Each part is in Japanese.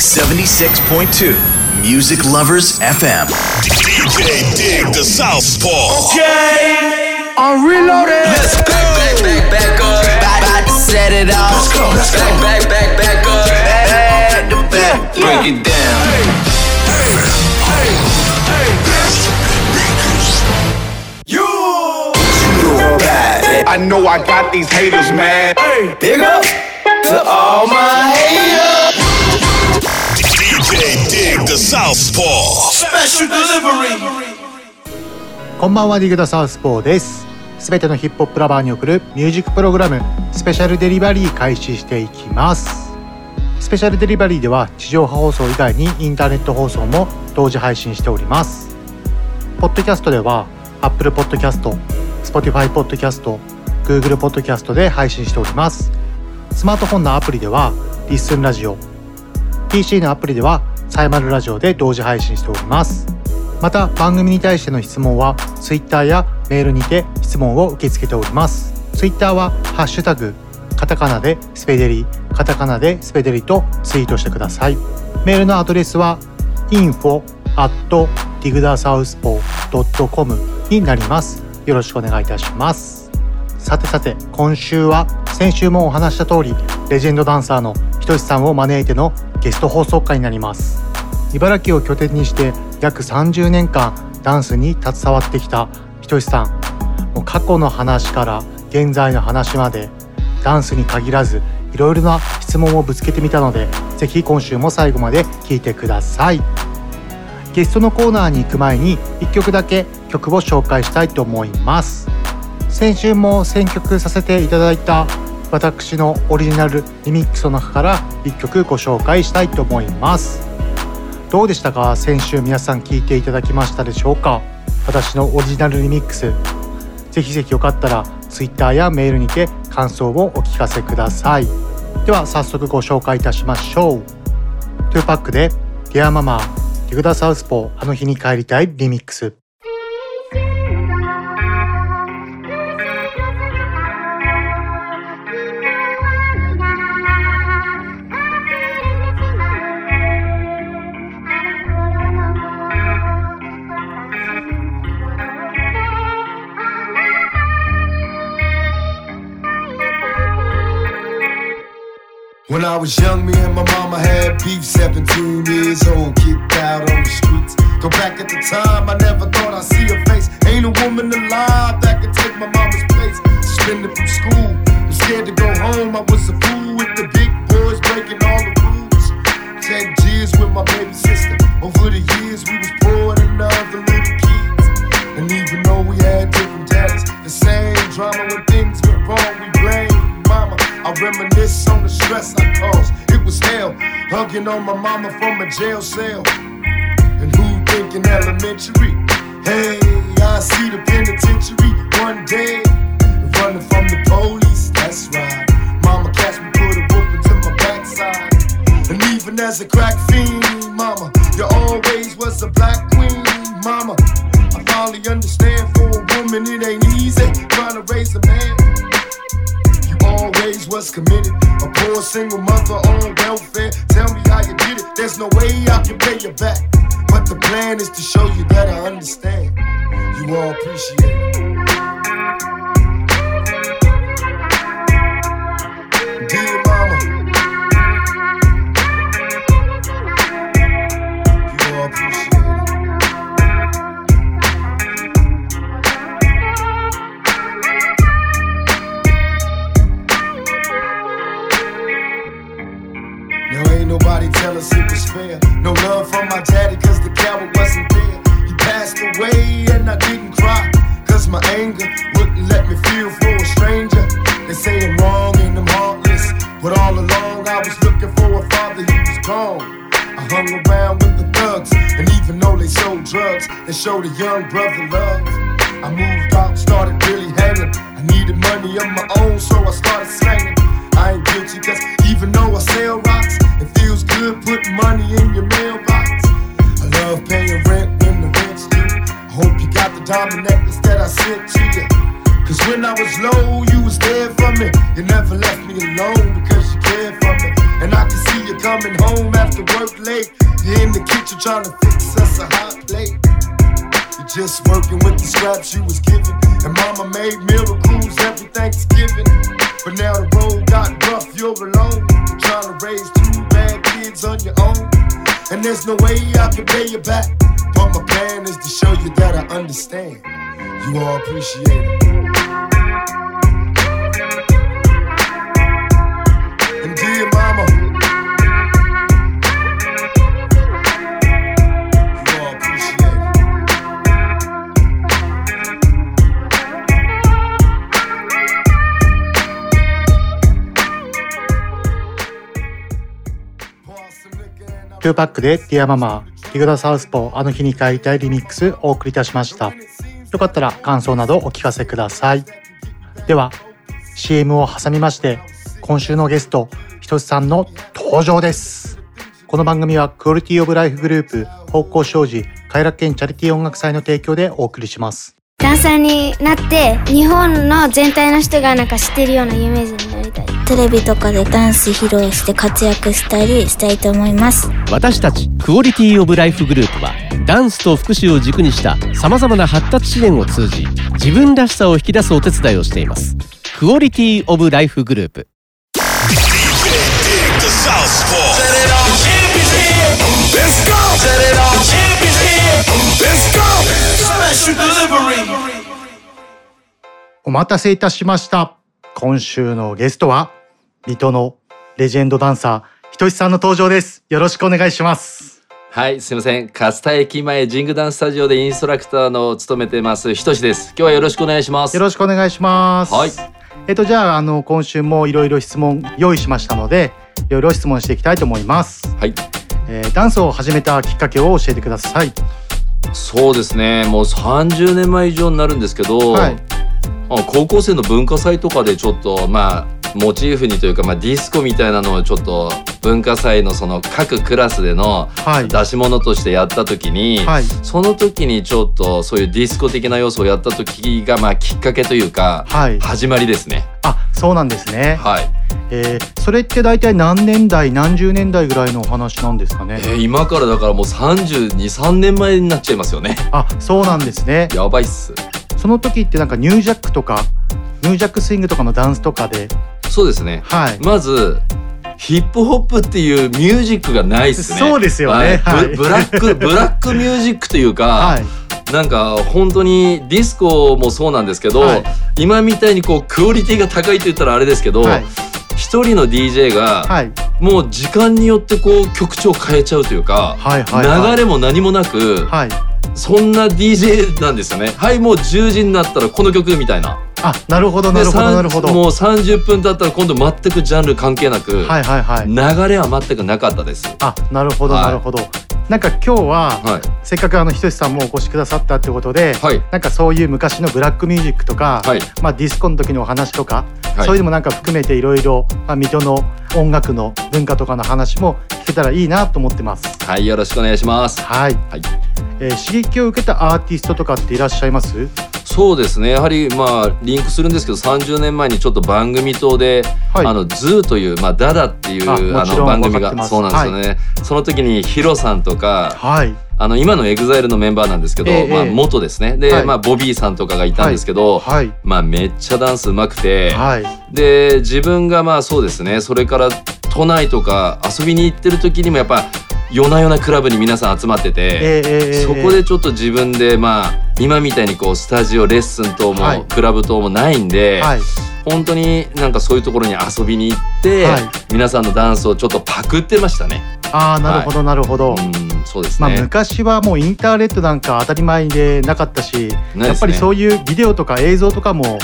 76.2 Music Lovers FM. DJ Dig the Southpaw. Okay, I'm reloaded. Let's go. Back, back, back, back up. About, about to set it off. Let's go, let's back, go. back, back, back up. Back to back. Break it down. You. I know I got these haters mad. Big up to all my haters. The Southpaw. Special delivery. こんばんはディグダサウスポーです。すべてのヒップホップラバーに送るミュージックプログラムスペシャルデリバリー開始していきます。スペシャルデリバリーでは地上波放送以外にインターネット放送も同時配信しております。ポッドキャストでは Apple Podcast、Spotify Podcast、Google Podcast で配信しております。スマートフォンのアプリではリッスンラジオ PC のアプリではサイマルラジオで同時配信しております。また番組に対しての質問は Twitter やメールにて質問を受け付けております。Twitter はハッシュタグカタカナでスペデリカタカナでスペデリとツイートしてください。メールのアドレスは info at digdersouthpaw.com になります。よろしくお願いいたします。さてさて今週は先週もお話した通りレジェンドダンサーのひとしさんを招いてのゲスト放送会になります。茨城を拠点にして約30年間ダンスに携わってきたひとしさん。もう過去の話から現在の話までダンスに限らずいろいろな質問をぶつけてみたのでぜひ今週も最後まで聞いてください。ゲストのコーナーに行く前に1曲だけ曲を紹介したいと思います。先週も選曲させていただいた私のオリジナルリミックスの中から1曲ご紹介したいと思います。どうでしたか？先週皆さん聞いていただきましたでしょうか？私のオリジナルリミックス。ぜひぜひよかったら Twitter やメールにて感想をお聞かせください。では早速ご紹介いたしましょう。2パックで「ディアママディグダサウスポーあの日に帰りたいリミックス」When I was young, me and my mama had beef, 17 years old, kicked out on the streets. Go back at the time, I never thought I'd see her face. Ain't a woman alive that could take my mama's place. Suspended from school, I'm scared to go home. I was a fool with the big boys breaking all the rules. Ten years with my baby sister. Over the years, we was poor than other little kids. And even though we had different daddies, the same drama when things went wrong. I reminisce on the stress I caused. It was hell, hugging on my mama from a jail cell. And who thinking elementary? Hey, I see the penitentiary one day. Running from the police, that's right. Mama catch me, put a whoop into my backside. And even as a crack fiend, mama, you always was a black queen, mama. I finally understand for a woman it ain't easy trying to raise a man. Was committed, a poor single mother on welfare. Tell me how you did it, there's no way I can pay you back. But the plan is to show you that I understand. You all appreciate it. Showed a young brother love. I moved out, started really hanging. I needed money of my own, クリシエトゥーパックでディアママテグダサウスポーあの日に帰いたいリミックスをお送りいたしました。よかったら感想などお聞かせください。では CM を挟みまして今週のゲストひとしさんの登場です。この番組はクオリティオブライフグループ方向障子快楽園チャリティー音楽祭の提供でお送りします。ダンサーになって日本の全体の人がなんか知ってるような有名人になりたい。テレビとかでダンス披露して活躍したりしたいと思います。私たちクオリティオブライフグループはダンスと福祉を軸にしたさまざまな発達支援を通じ自分らしさを引き出すお手伝いをしています。クオリティオブライフグループ。DJ お待たせいたしました。今週のゲストは水戸のレジェンドダンサーひとしさんの登場です。よろしくお願いします。はい、すみません。勝田駅前ジングダンスタジオでインストラクターのを務めてますひとしです。今日はよろしくお願いします。よろしくお願いします。はい。えっとじゃああの今週もいろいろ質問用意しましたので、いろいろ質問していきたいと思います。はい。えーダンスを始めたきっかけを教えてください。そうですね。もう30年前以上になるんですけど、はいあ高校生の文化祭とかでちょっとまあモチーフにというか、まあ、ディスコみたいなのをちょっと文化祭のその各クラスでのはい出し物としてやった時に、はいその時にちょっとそういうディスコ的な要素をやった時がまあきっかけというか、はい始まりですね。あそうなんですね。はい。えーそれって大体何年代何十年代ぐらいのお話なんですかね？えー今からだからもう323年前になっちゃいますよね。あそうなんですね。やばいっす。その時ってなんかニュージャックとかニュージャックスイングとかのダンスとかで？そうですね。はい。まずヒップホップっていうミュージックがないっすね。そうですよね。はい。はい。ブブラック ブラックミュージックというか、はい。なんか本当にディスコもそうなんですけど、はい。今みたいにこうクオリティが高いと言ったらあれですけど、はい一人の DJ が、はい。もう時間によってこう曲調を変えちゃうというか、はいはいはい流れも何もなく、はい。そんな DJ なんですよね。はい、もう10時になったらこの曲みたいな。あ、なるほどなるほどなるほど。もう30分経ったら今度全くジャンル関係なく、はいはいはい。流れは全くなかったです。あ、なるほどはいなるほど。なんか今日は、はい。せっかくあのひとしさんもお越しくださったってことで、はい。なんかそういう昔のブラックミュージックとか、はい。まあディスコの時のお話とか、はいそういうのもなんか含めていろいろまあ水戸の音楽の文化とかの話も聞けたらいいなと思ってます。はい、よろしくお願いします。はい。はい。えー刺激を受けたアーティストとかっていらっしゃいます？そうですね。やはりまあリンクするんですけど、30年前にちょっと番組等で、はいあの ZOO というまあ DADA っていうあの番組がそうなんですよね。その時に HIRO さんとか、はい。あの今の EXILE のメンバーなんですけど、ええまあええ元ですね。で、はいまあボビーさんとかがいたんですけど、はい。まあめっちゃダンス上手くて、はい。で自分がまあそうですねそれから都内とか遊びに行ってる時にもやっぱ夜な夜なクラブに皆さん集まってて、えーえーそこでちょっと自分でまあ今みたいにこうスタジオレッスン等も、はいクラブ等もないんで、はい。本当になんかそういうところに遊びに行って、はい皆さんのダンスをちょっとパクってましたね。ああなるほどなるほど。うんそうですまあ、ね。昔はもうインターネットなんか当たり前でなかったし、ねやっぱりそういうビデオとか映像とかも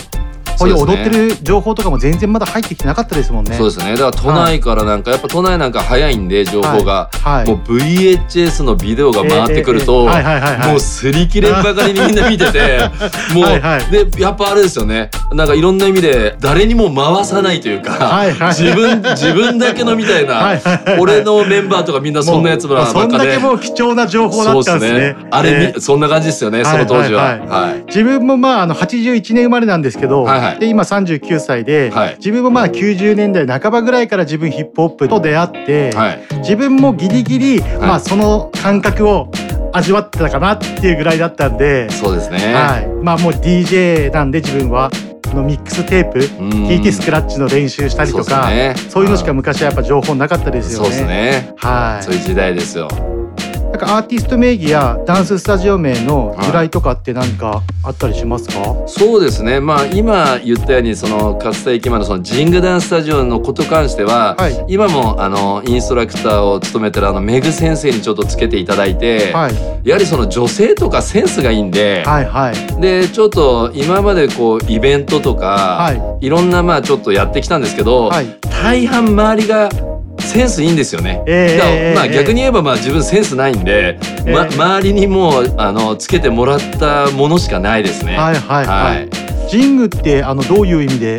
こういう踊ってる情報とかも全然まだ入ってきてなかったですもんね。そうですね。だから都内からなんか、やっぱ都内なんか早いんで情報が、はい。はい。もう VHS のビデオが回ってくると、もう擦り切れんばかりにみんな見てて、もうはいはい。でやっぱあれですよね。なんかいろんな意味で誰にも回さないというか、はいはい。自分自分だけのみたいな、はいはいはい俺のメンバーとかみんなそんなやつらばもうそんだけっかで。もう貴重な情報だったんですね。あれ、えみそんな感じですよね、その当時は。はいはいはい。自分もまああの81年生まれなんですけど、はいはいはい。で今39歳で、はい。自分もまあ90年代半ばぐらいから自分ヒップホップと出会って、はい。自分もギリギリ、まあその感覚を味わってたかなっていうぐらいだったんで、そうですね。はい、まあもう DJ なんで自分は。あのミックステープん。聞いてスクラッチの練習したりとかそうね。いうのしか昔はやっぱ情報なかったですよね。そうですね。はい。そういう時代ですよなんかアーティスト名義やダンススタジオ名の由来とかって何かあったりしますか、そうですね。まあ今言ったようにその勝田駅前のそのジングダンスタジオのことに関しては、はい。今もあのインストラクターを務めてるあのメグ先生にちょっとつけていただいて、はい。やはりその女性とかセンスがいいんで、はいはい。でちょっと今までこうイベントとか、、はいろんなまあちょっとやってきたんですけど、はい。大半周りがセンスいいんですよね。ええだからええ。ええまあ逆に言えばまあ自分センスないんで、まえ。え周りにもうあのつけてもらったものしかないですね。はいはいはい。はい。ジングってあのどういう意味で？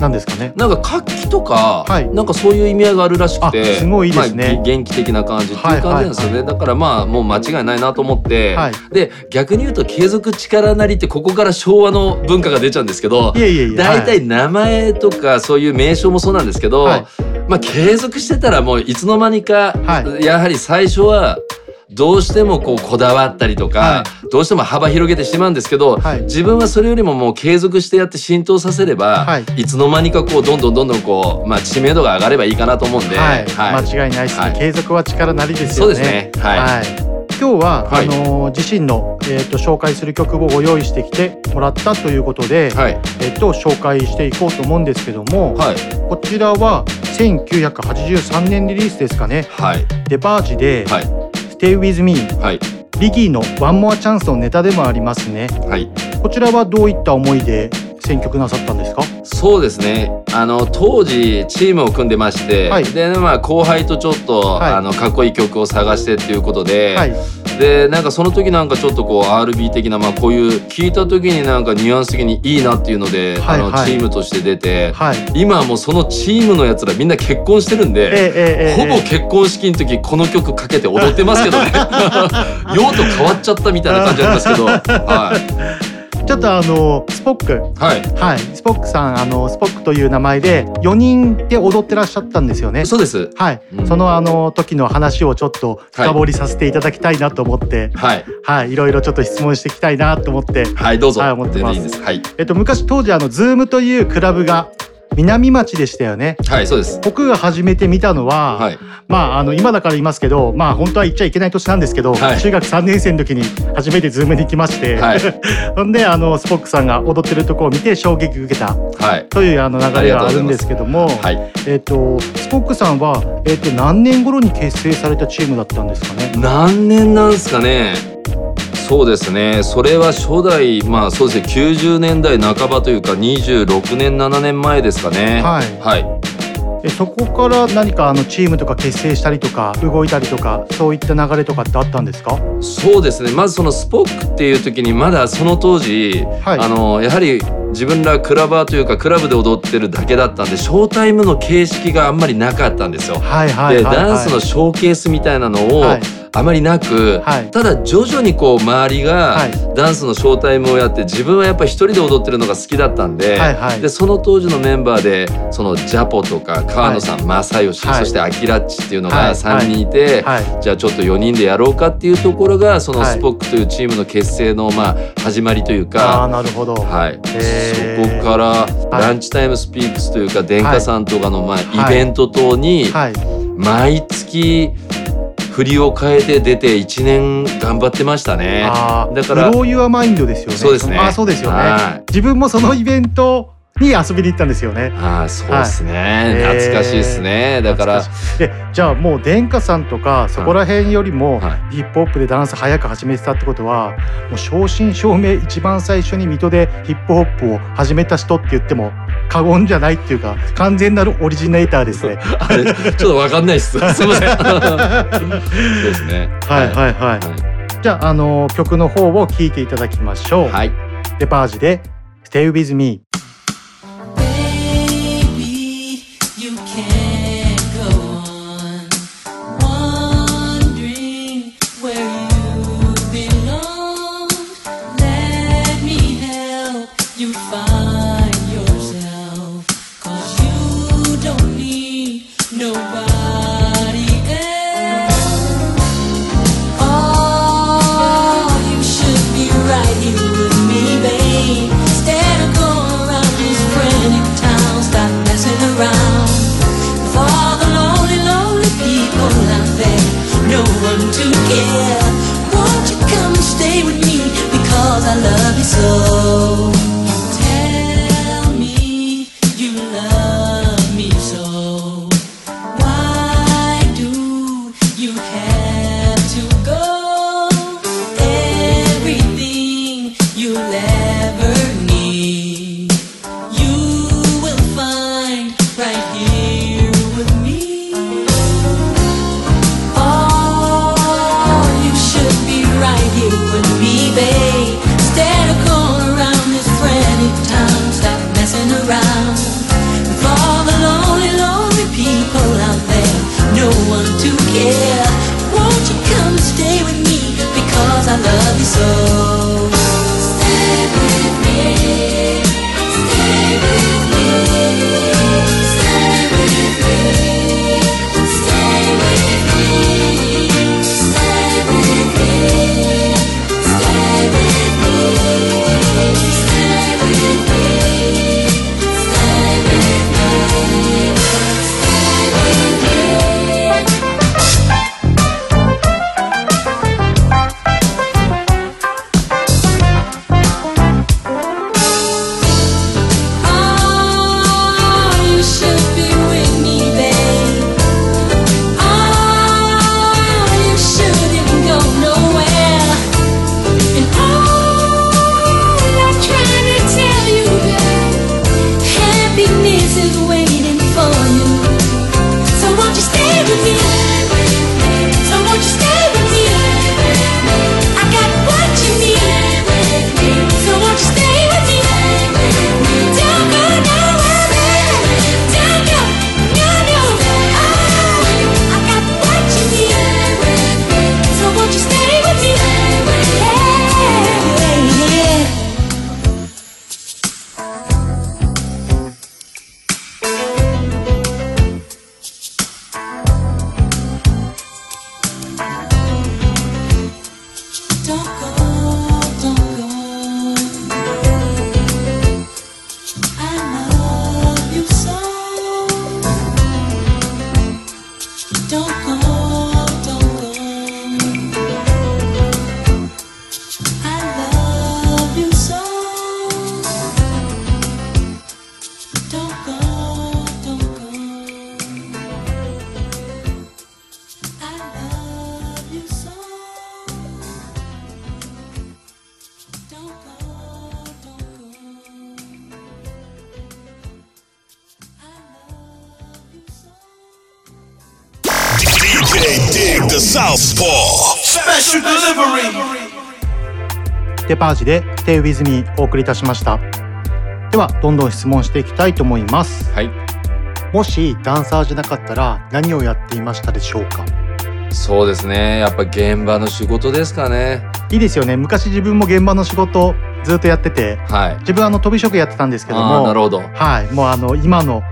なんですかね。なんか活気とか、はい。なんかそういう意味合いがあるらしくてあすごいいいですね。まあ、元気的な感じっていう感じなんですよね、だからまあもう間違いないなと思って、はい。で逆に言うと継続力なりってここから昭和の文化が出ちゃうんですけど大体名前とかそういう名称もそうなんですけど、はい。まあ継続してたらもういつの間にか、はやはり最初はどうしてもこうこだわったりとか、はどうしても幅広げてしまうんですけど、はい。自分はそれよりももう継続してやって浸透させれば、はい。い、つの間にかこうどんどんどんどんこう、まあ、知名度が上がればいいかなと思うんで、はい、はい。間違いないですね、はい。継続は力なりですよね。そうですね。はい。今日は、はい。あのー自身の、えー、と紹介する曲をご用意してきてもらったということで、はい。えっと紹介していこうと思うんですけども、はい。こちらは1983年リリースですかね。はい。デパージで、はい Stay With Me. はい。ビギーの One More Chance のネタでもありますね。はい。こちらはどういった思いで選曲なさったんですか？そうですね。あの当時チームを組んでまして、はい。でまあ後輩とちょっと、はい。あのかっこいい曲を探してっていうことで、はいでなんかその時なんかちょっとこう RB 的なまあこういう聞いた時になんかニュアンス的にいいなっていうので、あのはい。はいチームとして出て、はい。今はもうそのチームのやつらみんな結婚してるんで、ええええええ。ほぼ結婚式の時この曲かけて踊ってますけどね。用途変わっちゃったみたいな感じありますけど。はいちょっとあのスポック。はい。はい。スポックさんあのスポックという名前で4人で踊ってらっしゃったんですよね。そうです。はい、うん。そのあの時の話をちょっと深掘りさせていただきたいなと思って、はい。はい、いろいろちょっと質問していきたいなと思って、はいどうぞ、はい思ってます。いいはい。えっと昔当時あのズームというクラブが南町でしたよね。はいそうです。僕が初めて見たのは、はい。まああの今だから言いますけど、まあ本当は言っちゃいけない年なんですけど、はい。中学3年生の時に初めてズームに行きまして、はい。ほんであのスポックさんが踊ってるところを見て衝撃受けた。はい。というあの流れがあるんですけども、はい。えっ、とスポックさんはえっ、と何年頃に結成されたチームだったんですかね？何年なんですかね？そうですね。それは初代まあそうですね。90年代半ばというか26年7年前ですかね。はい。はい。えそこから何かあのチームとか結成したりとか動いたりとかそういった流れとかってあったんですか？そうですね。まずそのスポックっていう時にまだその当時、はい。あのやはり自分らクラバーというかクラブで踊ってるだけだったんでショータイムの形式があんまりなかったんですよ。はいはいはい、はい。でダンスのショーケースみたいなのをはいあまりなく、はい。ただ徐々にこう周りがはい。ダンスのショータイムをやって自分はやっぱり一人で踊ってるのが好きだったんで,、はいはい。でその当時のメンバーでそのジャポとか川野さん、正義、はい。そしてアキラッチっていうのはい。が3人いて、はい。じゃあちょっと4人でやろうかっていうところがそのはいスポックというチームの結成のまあ始まりというああか。なるほど。はい、そこからい。ランチタイムスピークスというか殿下さんとかのまあはい。イベント等にはい。毎月振りを変えて出て1年頑張ってましたね。だからグローユアマインドですよね。そうですねあーそうですよねはい。自分もそのイベントに遊びに行ったんですよね。ああそうですね、はい。懐かしいですね。だから。懐しい。えじゃあもう殿下さんとかそこら辺よりもはヒップホップでダンス早く始めてたってことはもう正真正銘一番最初に水戸でヒップホップを始めた人って言っても過言じゃないっていうか完全なるオリジネーターですね。あれちょっとわかんないっす。すいません。そうですね。はいはいはい。はじゃああの曲の方を聴いていただきましょう。い、はい。デパージで Stay with me。デパージで Stay With Me お送りいたしました。ではどんどん質問していきたいと思います。はい。もしダンサーじゃなかったら何をやっていましたでしょうか？そうですね。やっぱ現場の仕事ですかね。いいですよね。昔自分も現場の仕事ずっとやっててはい。自分はあの飛び職やってたんですけどもなるほど。はい。もうあの今の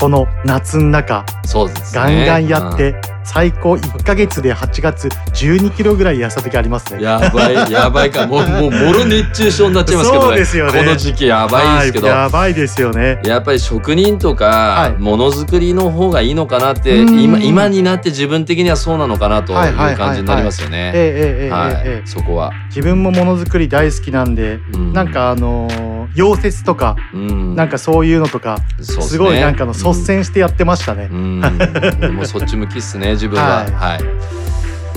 この夏の中そうですね。ガンガンやって、最高1ヶ月で8月12キロぐらい痩せた時ありますね。やばい やばいか。もうもうもろ熱中症になっちゃいますけどねそうですよね。この時期やばいですけど、はいやばいですよね。やっぱり職人とかものづくりの方がいいのかなって、うん。今今になって自分的にはそうなのかなとはいう感じになりますよね。ええええそこは。自分もものづくり大好きなんで、うん。なんかあのー溶接とか、うん。なんかそういうのとかすごいなんかあの率先してやってましたね、うん、もうそっち向きっすね自分は。はい。はい。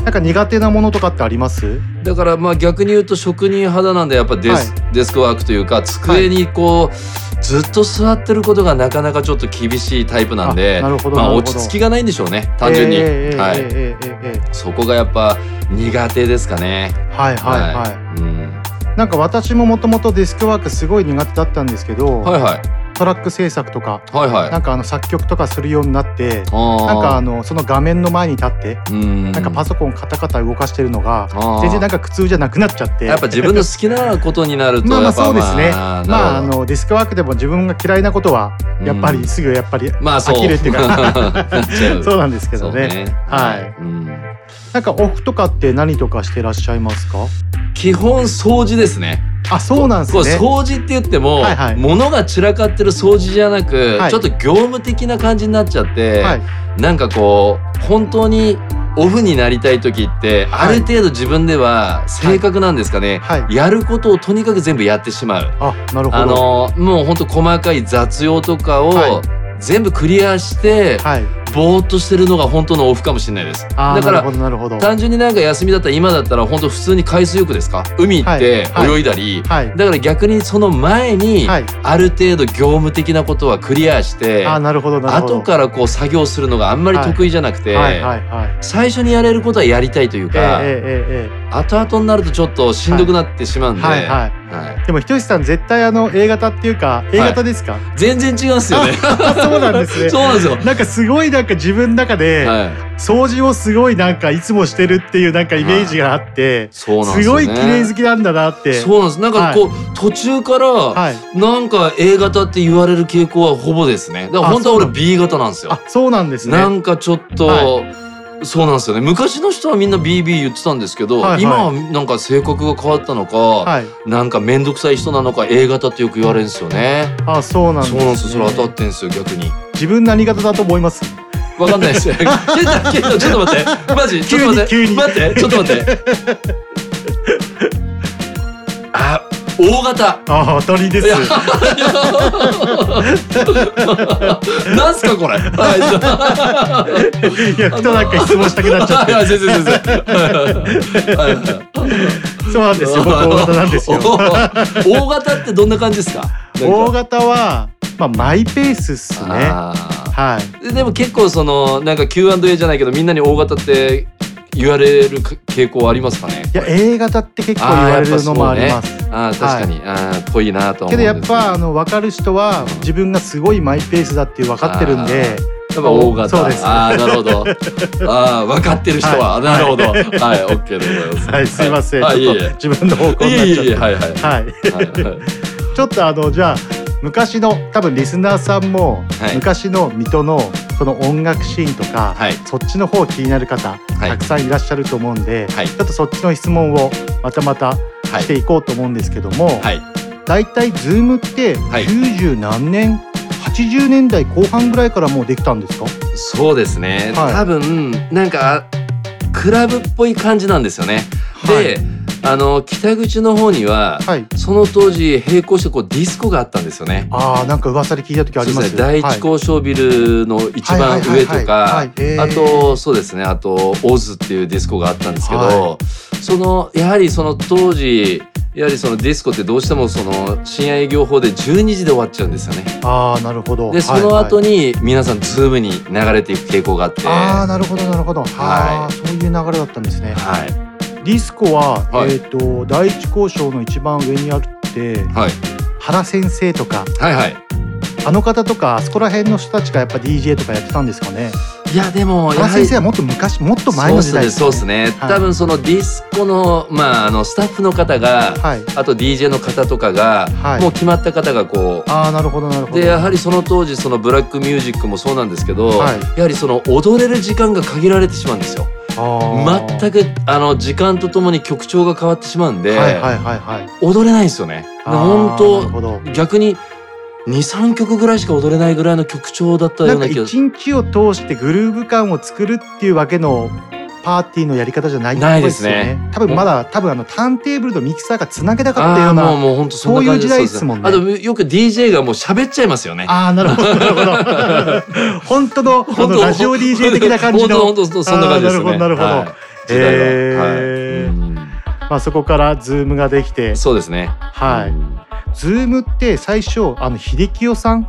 なんか苦手なものとかってあります？だからまあ逆に言うと職人肌なんでやっぱデス,、はデスクワークというか机にこう、ずっと座ってることがなかなかちょっと厳しいタイプなんであなるほどまあ落ち着きがないんでしょうね単純に、ええはい、そこがやっぱ苦手ですかね。はいはい。はい、うん。なんか私ももともとデスクワークすごい苦手だったんですけど、はいはいトラック制作とか、はいはい。なんかあの作曲とかするようになってなんかあのその画面の前に立ってうん。なんかパソコンカタカタ動かしてるのがー。全然なんか苦痛じゃなくなっちゃって。やっぱ自分の好きなことになると まあまあそうですね。まあまあのデスクワークでも自分が嫌いなことはやっぱりすぐやっぱり飽きるっていうか。う。そうなんですけどね。ね。はい。うんなんかオフとかって何とかしてらっしゃいますか？基本掃除ですね。あそうなんですね。掃除って言っても、はいはい。物が散らかってる掃除じゃなく、はい。ちょっと業務的な感じになっちゃって、はい。なんかこう本当にオフになりたい時って、はい。ある程度自分では性格なんですかね、はい。やることをとにかく全部やってしまう。あなるほど。あのもうほんと細かい雑用とかをはい。全部クリアして、はいぼーっとしてるのが本当のオフかもしれないです。だからどなるほど。単純になんか休みだったら今だったら本当普通に海水浴ですか？海行ってはいはい。泳いだり、はい。だから逆にその前にはい。ある程度業務的なことはクリアして、あなるほどなるほど。後からこう作業するのがあんまり得意じゃなくて、はいはいはい。最初にやれることはやりたいというえか、ええええ後々になるとちょっとしんどくなってしまうんで、はいはいはい。えでもひとしさん絶対あの A 型っていうか A 型ですか、全然違うんですよね。そうなんですね。そうなんですよ。なんかすごいなんか自分の中ではい、掃除をすごいなんかいつもしてるっていうなんかイメージがあって、そうなんですね。ごい綺麗好きなんだなってそうなんです。なんかこう、途中から、はいなんか A 型って言われる傾向はほぼですね。だから本当は俺 B 型なんですよあ。そうなんですねなんかちょっと、はそうなんですよね。昔の人はみんな BB 言ってたんですけど、はいはい今はなんか性格が変わったのか、はいなんか面倒くさい人なのか A 型ってよく言われるんですよね。あそうなんですねそうなんですよ。それ当たってんですよ逆に。自分何型だと思います？わかんないですよ。ケンタ、ケンタ、ちょっと待って。マジ、ちょっと待って。待って、ちょっと待って。あ、大型。あ当たりです なんすかこれ。はい。いやふとなんか質問したくなっちゃってはい、全然全然。はいはいそうなんですよ僕大型なんですよ 大型ってどんな感じですか？大型はまあマイペースっすねあはいーでも結構そのなんか Q&A じゃないけどみんなに大型って言われる傾向ありますかね？いや A 型って結構言われるのもあります。あー確かに、あーぽいなと思うんです。けどやっぱあの分かる人は自分がすごいマイペースだって分かってるんで。やっぱ大型。そうです。ああ、なるほど。ああ、分かってる人は、はい。なるほど。はい、オッケーでございます。はい。すいません、はい。自分の方向になっちゃって。いえいえ、はい、はい。はい。はい。はい。ちょっとあのじゃあ昔の多分リスナーさんも、はい。昔の水戸のその音楽シーンとか、はい。そっちの方気になる方、はい。たくさんいらっしゃると思うんで、はい。ちょっとそっちの質問をまたまたはい。していこうと思うんですけども、はい。だいたい Zoom ってはい。90何年、80年代後半ぐらいからもうできたんですか？そうですね。はい。多分、なんか、クラブっぽい感じなんですよね。で、あの、北口の方には、はい。その当時並行してこうディスコがあったんですよね。ああなんか噂で聞いた時ありますね、第一高尚ビルの一番上とはい。はいはいはいかあとそうですね。あとオズっていうディスコがあったんですけど、はそのやはりその当時やはりそのディスコってどうしてもその深夜営業法で12時で終わっちゃうんですよね。ああなるほど。でその後はい。はいに皆さんズームに流れていく傾向があって、ああなるほどなるほど、ああそういう流れだったんですね、はいディスコは、はい。えっ、と第一交渉の一番上にあってはい。原先生とかはいはい。あの方とかあそこら辺の人たちがやっぱ DJ とかやってたんですかね。いやでもや原先生はもっと昔もっと前の時代ですね。そうですねはい。多分そのディスコのまああのスタッフの方が、はい。あと DJ の方とかが、はい。もう決まった方がこうああなるほどなるほど。でやはりその当時そのブラックミュージックもそうなんですけど、はい。やはりその踊れる時間が限られてしまうんですよ。全くあの時間とともに曲調が変わってしまうんで、はいはいはいはい。踊れないんですよね。本当逆に23曲ぐらいしか踊れないぐらいの曲調だったようんな気が一日を通してグルーヴ感を作るっていうわけのパーティーのやり方じゃないないでですね。ね多分まだ多分あのターンテーブルとミキサーがつなげたかったようなもうもう本当そういう時代ですもんね。あとよく DJ がもう喋っちゃいますよね。ああなるほどなるほど 本当のあのラジオ DJ 的な感じの。本当本当そんな感じですね。なるほどなるほど、はい。時代はへーはい。うんまあそこからズームができて。そうですね。はい。ズームって最初あの秀清さん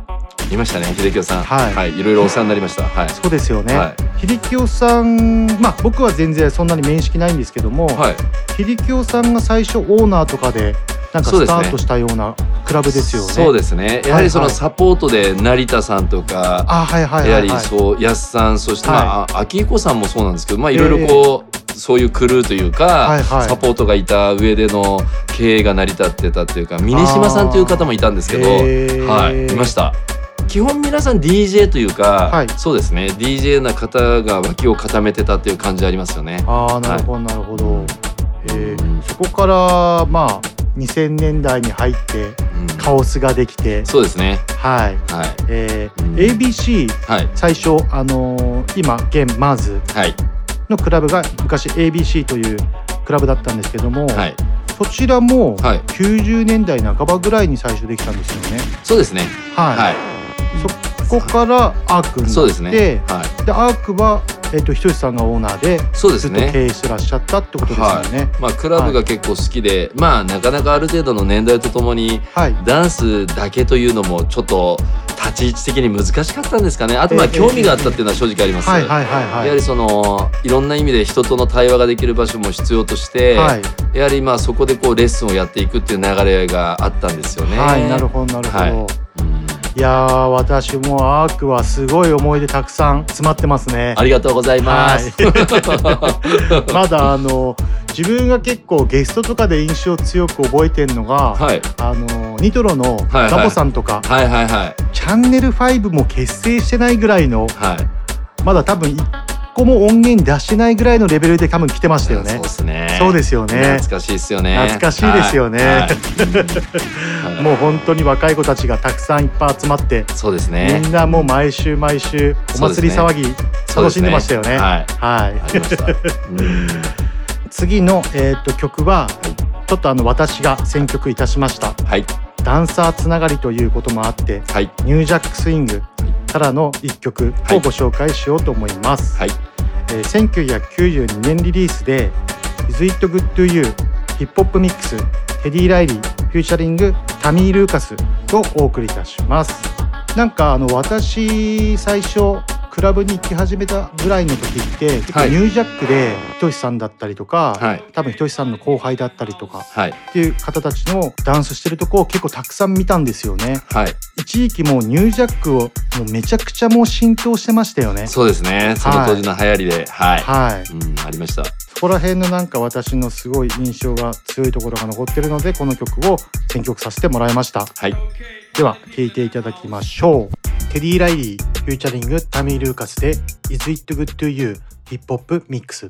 いましたね秀清さん。はいはい、いろいろお世話になりました。はい。そうですよね、はい秀清さんまあ僕は全然そんなに面識ないんですけども、はい。秀清さんが最初オーナーとかでなんかスタートしたようなクラブですよね。そうですね。やはりそのサポートで成田さんとか、あはいはいやはり。そう安さんそしてはいまああ秋彦さんもそうなんですけど、まあいろいろこう。そういうクルーというか、はいはいサポートがいた上での経営が成り立ってたっていうか峰島さんという方もいたんですけど、はい、いました。基本皆さん DJ というか、はいそうですね DJ な方が脇を固めてたっていう感じありますよね。ああなるほどなるほど。えーそこからまあ2000年代に入ってうんカオスができて、そうですね。はい。はい。えーうん ABC はい。最初あのー今現マーズはい。のクラブが昔 ABC というクラブだったんですけども、はいそちらもはい90年代半ばぐらいに最初できたんですよね。そうですねはい。はいそこからアークになって、そうですねはいでアークはえっ、とひとしさんがオーナーでそうですねずっと経営してらっしゃったってことですよね。まあクラブが結構好きで、まあなかなかある程度の年代とともにはい。ダンスだけというのもちょっと立ち位置的に難しかったんですかねあとまあええ興味があったっていうのは正直あります、はいはいはいはい。やはりそのいろんな意味で人との対話ができる場所も必要として、はいやはりまあそこでこうレッスンをやっていくっていう流れがあったんですよね。はい、なるほどなるほど。はいい、やー私もアークはすごい思い出たくさん詰まってますね。ありがとうございます。はい、まだあの自分が結構ゲストとかで印象強く覚えてるのが、はいあのニトロのはいはいザボさんとか、はいはいはいチャンネル5も結成してないぐらいの、はい。まだ多分一個も音源出してないぐらいのレベルで多分来てましたよね。そうですね。そうですよね懐かしいですよね。懐かしいですよねはいはい もう本当に若い子たちがたくさんいっぱい集まって、そうですねみんなもう毎週毎週お祭り騒ぎ楽しんでましたよね。はい。はい。次の、えー、と曲は、ちょっとあの私が選曲いたしましたはい。ダンサーつながりということもあって、はい。ニュージャックスイングからの一曲をご紹介しようと思います、はい。えー1992年リリースで「Is It Good to You」ヒップホップミックステディ・ライリーフューチャリングタミー・ルーカスをお送りいたしますなんかあの私最初クラブに行き始めたぐらいの時って結構はいニュージャックでひとしさんだったりとか、はい多分ひとしさんの後輩だったりとかはい。っていう方たちのダンスしてるとこを結構たくさん見たんですよねはい。一時期もうニュージャックをもうめちゃくちゃもう浸透してましたよねそうですね。その当時の流行りで、はい。はいうん、ありました。そこら辺のなんか私のすごい印象が強いところが残ってるのでこの曲を選曲させてもらいましたはい。では聴いていただきましょう。テディ・ライリーフューチャリングタミー・ルーカスで「Is It Good to You」ヒップホップミックス。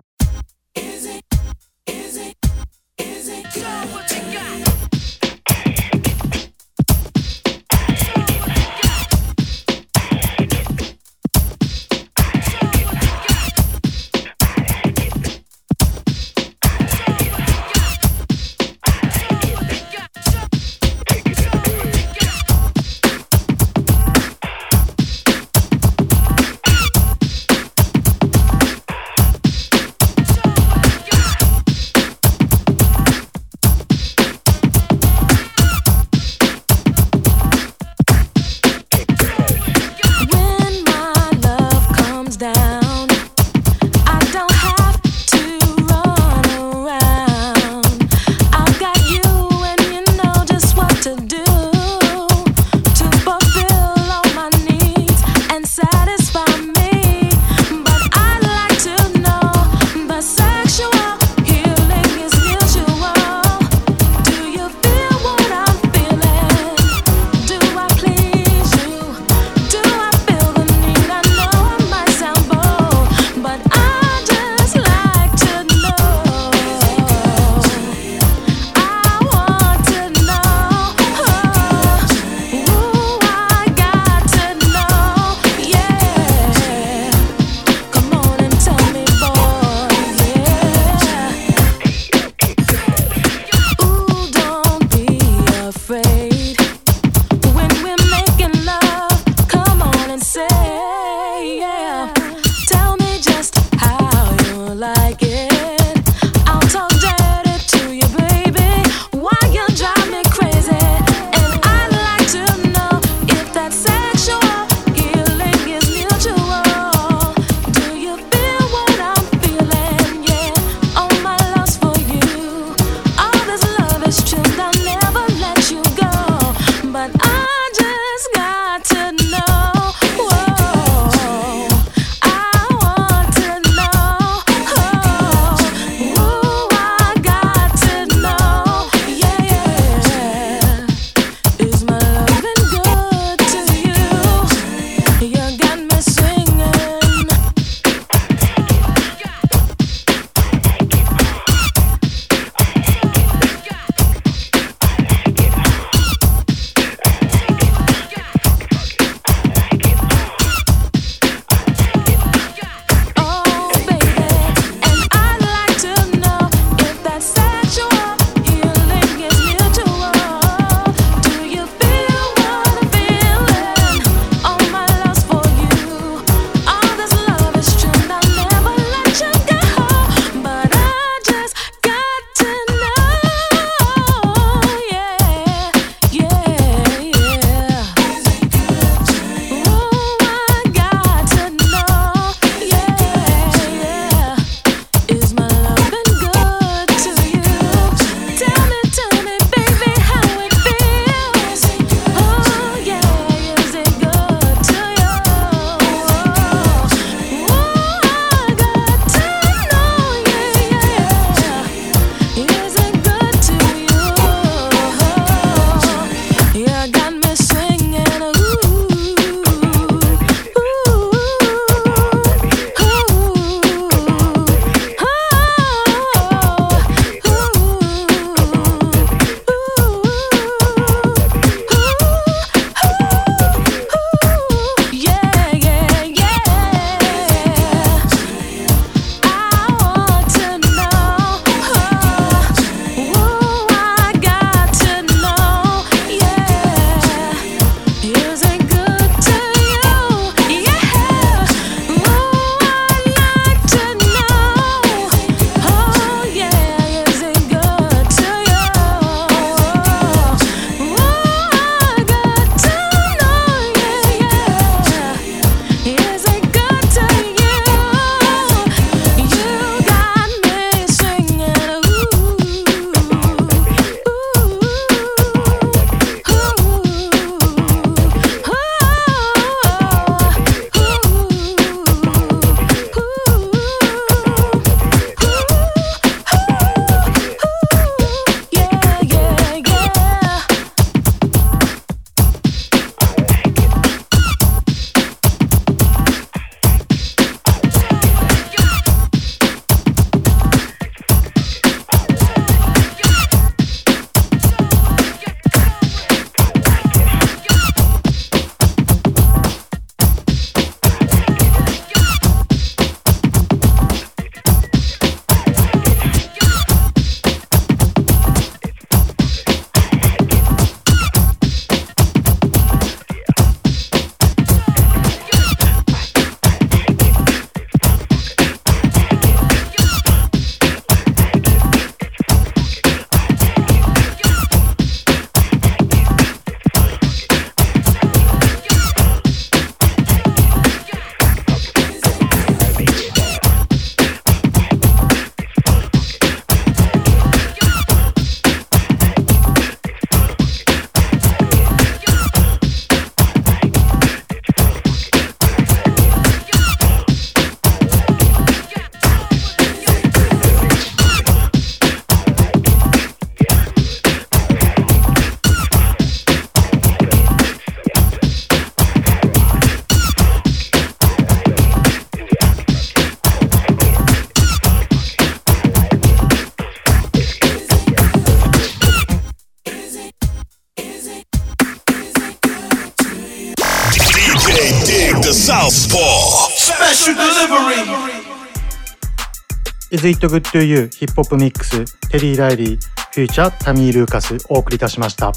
Is It Good to You ヒップホップミックステリー・ライリーフューチャータミー・ルーカスお送りいたしました。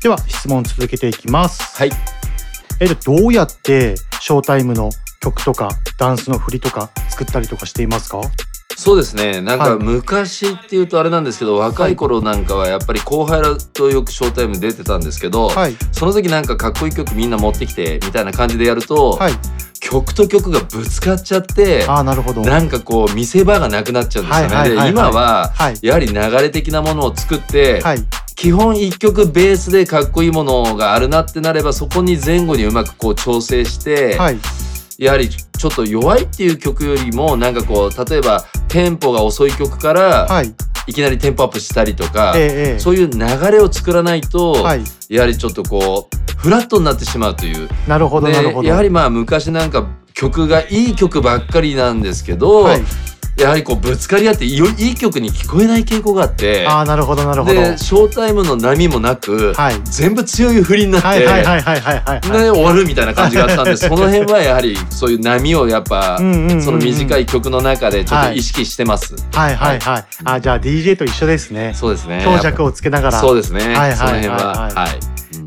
では質問続けていきます。はい。えじゃあどうやってショータイムの曲とかダンスの振りとか作ったりとかしていますか？そうですね。なんかはい。昔っていうとあれなんですけど若い頃なんかはやっぱり後輩らとよくショータイム出てたんですけど、はい。その時なんかかっこいい曲みんな持ってきてみたいな感じでやると、はい。曲と曲がぶつかっちゃってああなるほど。なんかこう見せ場がなくなっちゃうんですよね。はいはいはいはい。で今ははい。やはり流れ的なものを作って、はい。基本一曲ベースでかっこいいものがあるなってなればそこに前後にうまくこう調整して、はいやはりちょっと弱いっていう曲よりもなんかこう例えばテンポが遅い曲から、はい。いきなりテンポアップしたりとか、そういう流れを作らないと、はい。やはりちょっとこうフラットになってしまうという。なるほどでなるほど。やはりまあ昔なんか曲がいい曲ばっかりなんですけど、はいやはりこうぶつかり合っていいいい曲に聞こえない傾向があってああなるほどなるほど。でショータイムの波もなく、はい。全部強い振りになって、はいはいはいはいはいはいで終わるみたいな感じがあったんでそ の辺はやはりそういう波をやっぱその短い曲の中でちょっと意識してます。はいはいはい。あじゃあ DJ と一緒ですね。そうですね。強弱をつけながら。そうですね。はいはいその辺は。はい。はいはい。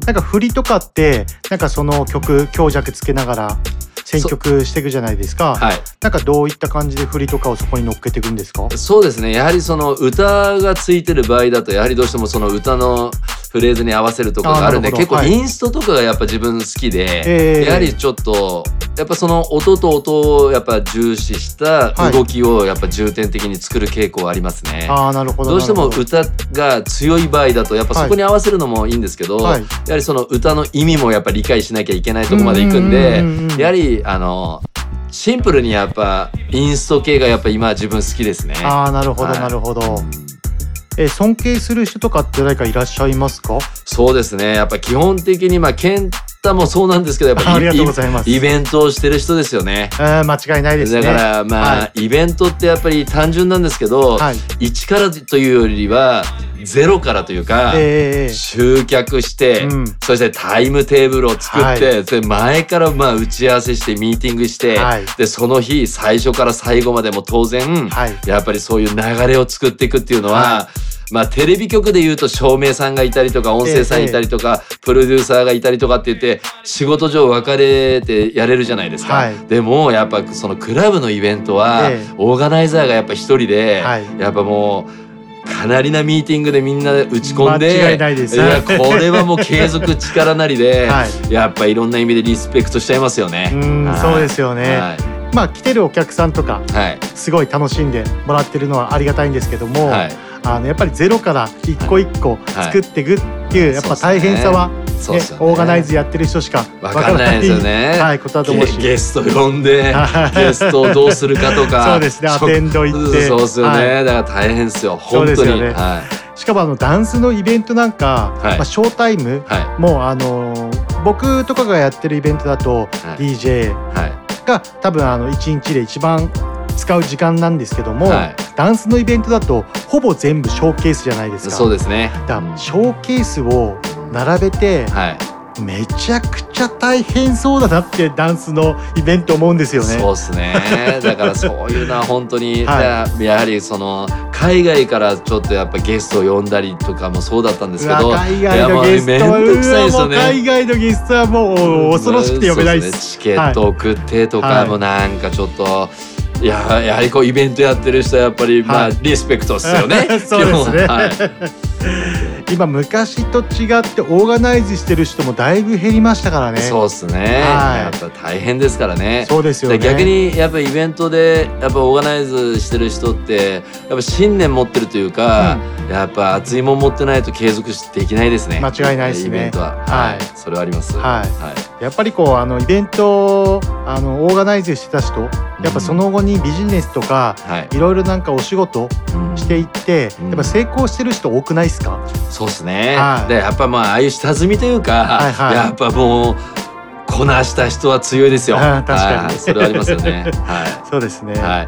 なんか振りとかってなんかその曲強弱つけながら選曲していくじゃないですか、はい。なんかどういった感じで振りとかをそこに乗っけていくんですか？そうですね。やはりその歌がついてる場合だとやはりどうしてもその歌のフレーズに合わせるとかがあるんで結構インストとかがやっぱ自分好きで、えー。やはりちょっとやっぱその音と音をやっぱ重視した動きをやっぱ重点的に作る傾向はありますね。ああなるほどど。うしても歌が強い場合だとやっぱそこに合わせるのもい。いんですけど、はい。やはりその歌の意味もやっぱ理解しなきゃいけないところまで行くんうんでやはりあのシンプルにやっぱインスト系がやっぱ今自分好きですね。ああなるほどはい。なるほど、え尊敬する人とかって誰かいらっしゃいますか？そうですね。やっぱ基本的にまあ健太もそうなんですけどやっぱありがとうございますイベントをしてる人ですよね。えー、間違いないですね。だからまあ、はイベントってやっぱり単純なんですけど、はい。1からというよりはゼロからというか、えー集客して、うん。そしてタイムテーブルを作って、で前からまあ打ち合わせしてミーティングして、はい。でその日最初から最後までも当然、はい。やっぱりそういう流れを作っていくっていうのは、はまあテレビ局で言うと照明さんがいたりとか音声さんいたりとか、プロデューサーがいたりとかって言って仕事上分かれてやれるじゃないですか、はい。でもやっぱそのクラブのイベントは、ええ。オーガナイザーがやっぱ一人で、はい。やっぱもうかなりなミーティングでみんなで打ち込んで間違いないです。やこれはもう継続力なりで、はやっぱいろんな意味でリスペクトしちゃいますよね。そうですよね。はいまあ来てるお客さんとかはい。すごい楽しんでもらってるのはありがたいんですけども、はい。あのやっぱりゼロから一個一個作っていくっていう、やっぱ大変さは、ね。オーガナイズやってる人しかわかんないですよね。はい、ことだと思うし。ゲゲスト呼んではい。ゲストをどうするかとか。そうですね。食アテンド行って。そうですよね、はい。だから大変ですよ。本当に、ですよね。はしかもあのダンスのイベントなんか、はい。まあ、ショータイム、い。はもうあのー僕とかがやってるイベントだと、はい。DJ いはいが多分あの1日で一番使う時間なんですけども、はい。ダンスのイベントだとほぼ全部ショーケースじゃないですか。そうですね。だショーケースを並べてはいめちゃくちゃ大変そうだなってダンスのイベント思うんですよね。そうですねだからそういうのは本当に、はややはりその海外からちょっとやっぱゲストを呼んだりとかもそうだったんですうけどわ海外のゲストいやもうめんどくさいですようわもう海ね。外のゲストはもう恐ろしくて呼べないです。そうねチケット送ってとか、はいもうなんかちょっと。いややはりこうイベントやってる人はやっぱりまあ、はいリスペクトですよね そうですねはい今昔と違ってオーガナイズしてる人もだいぶ減りましたからね。そうですね、はい。やっぱ大変ですからね。そうですよね。で逆にやっぱイベントでやっぱオーガナイズしてる人ってやっぱ信念持ってるというか、やっぱ熱いもん持ってないと継続できないですね。間違いないですね。イベントは。ははい。い、それはあります。はいやっぱりこうあのイベントあのオーガナイズしてた人やっぱその後にビジネスとか、はい。いろいろなんかお仕事うん。していって、うん。やっぱ成功してる人多くないですか、そうですね、はい。でやっぱまあああいう下積みというか、はいはい。やっぱもうこなした人は強いですよ。確かに。はい。それはありますよね。はそうですね、い、はい、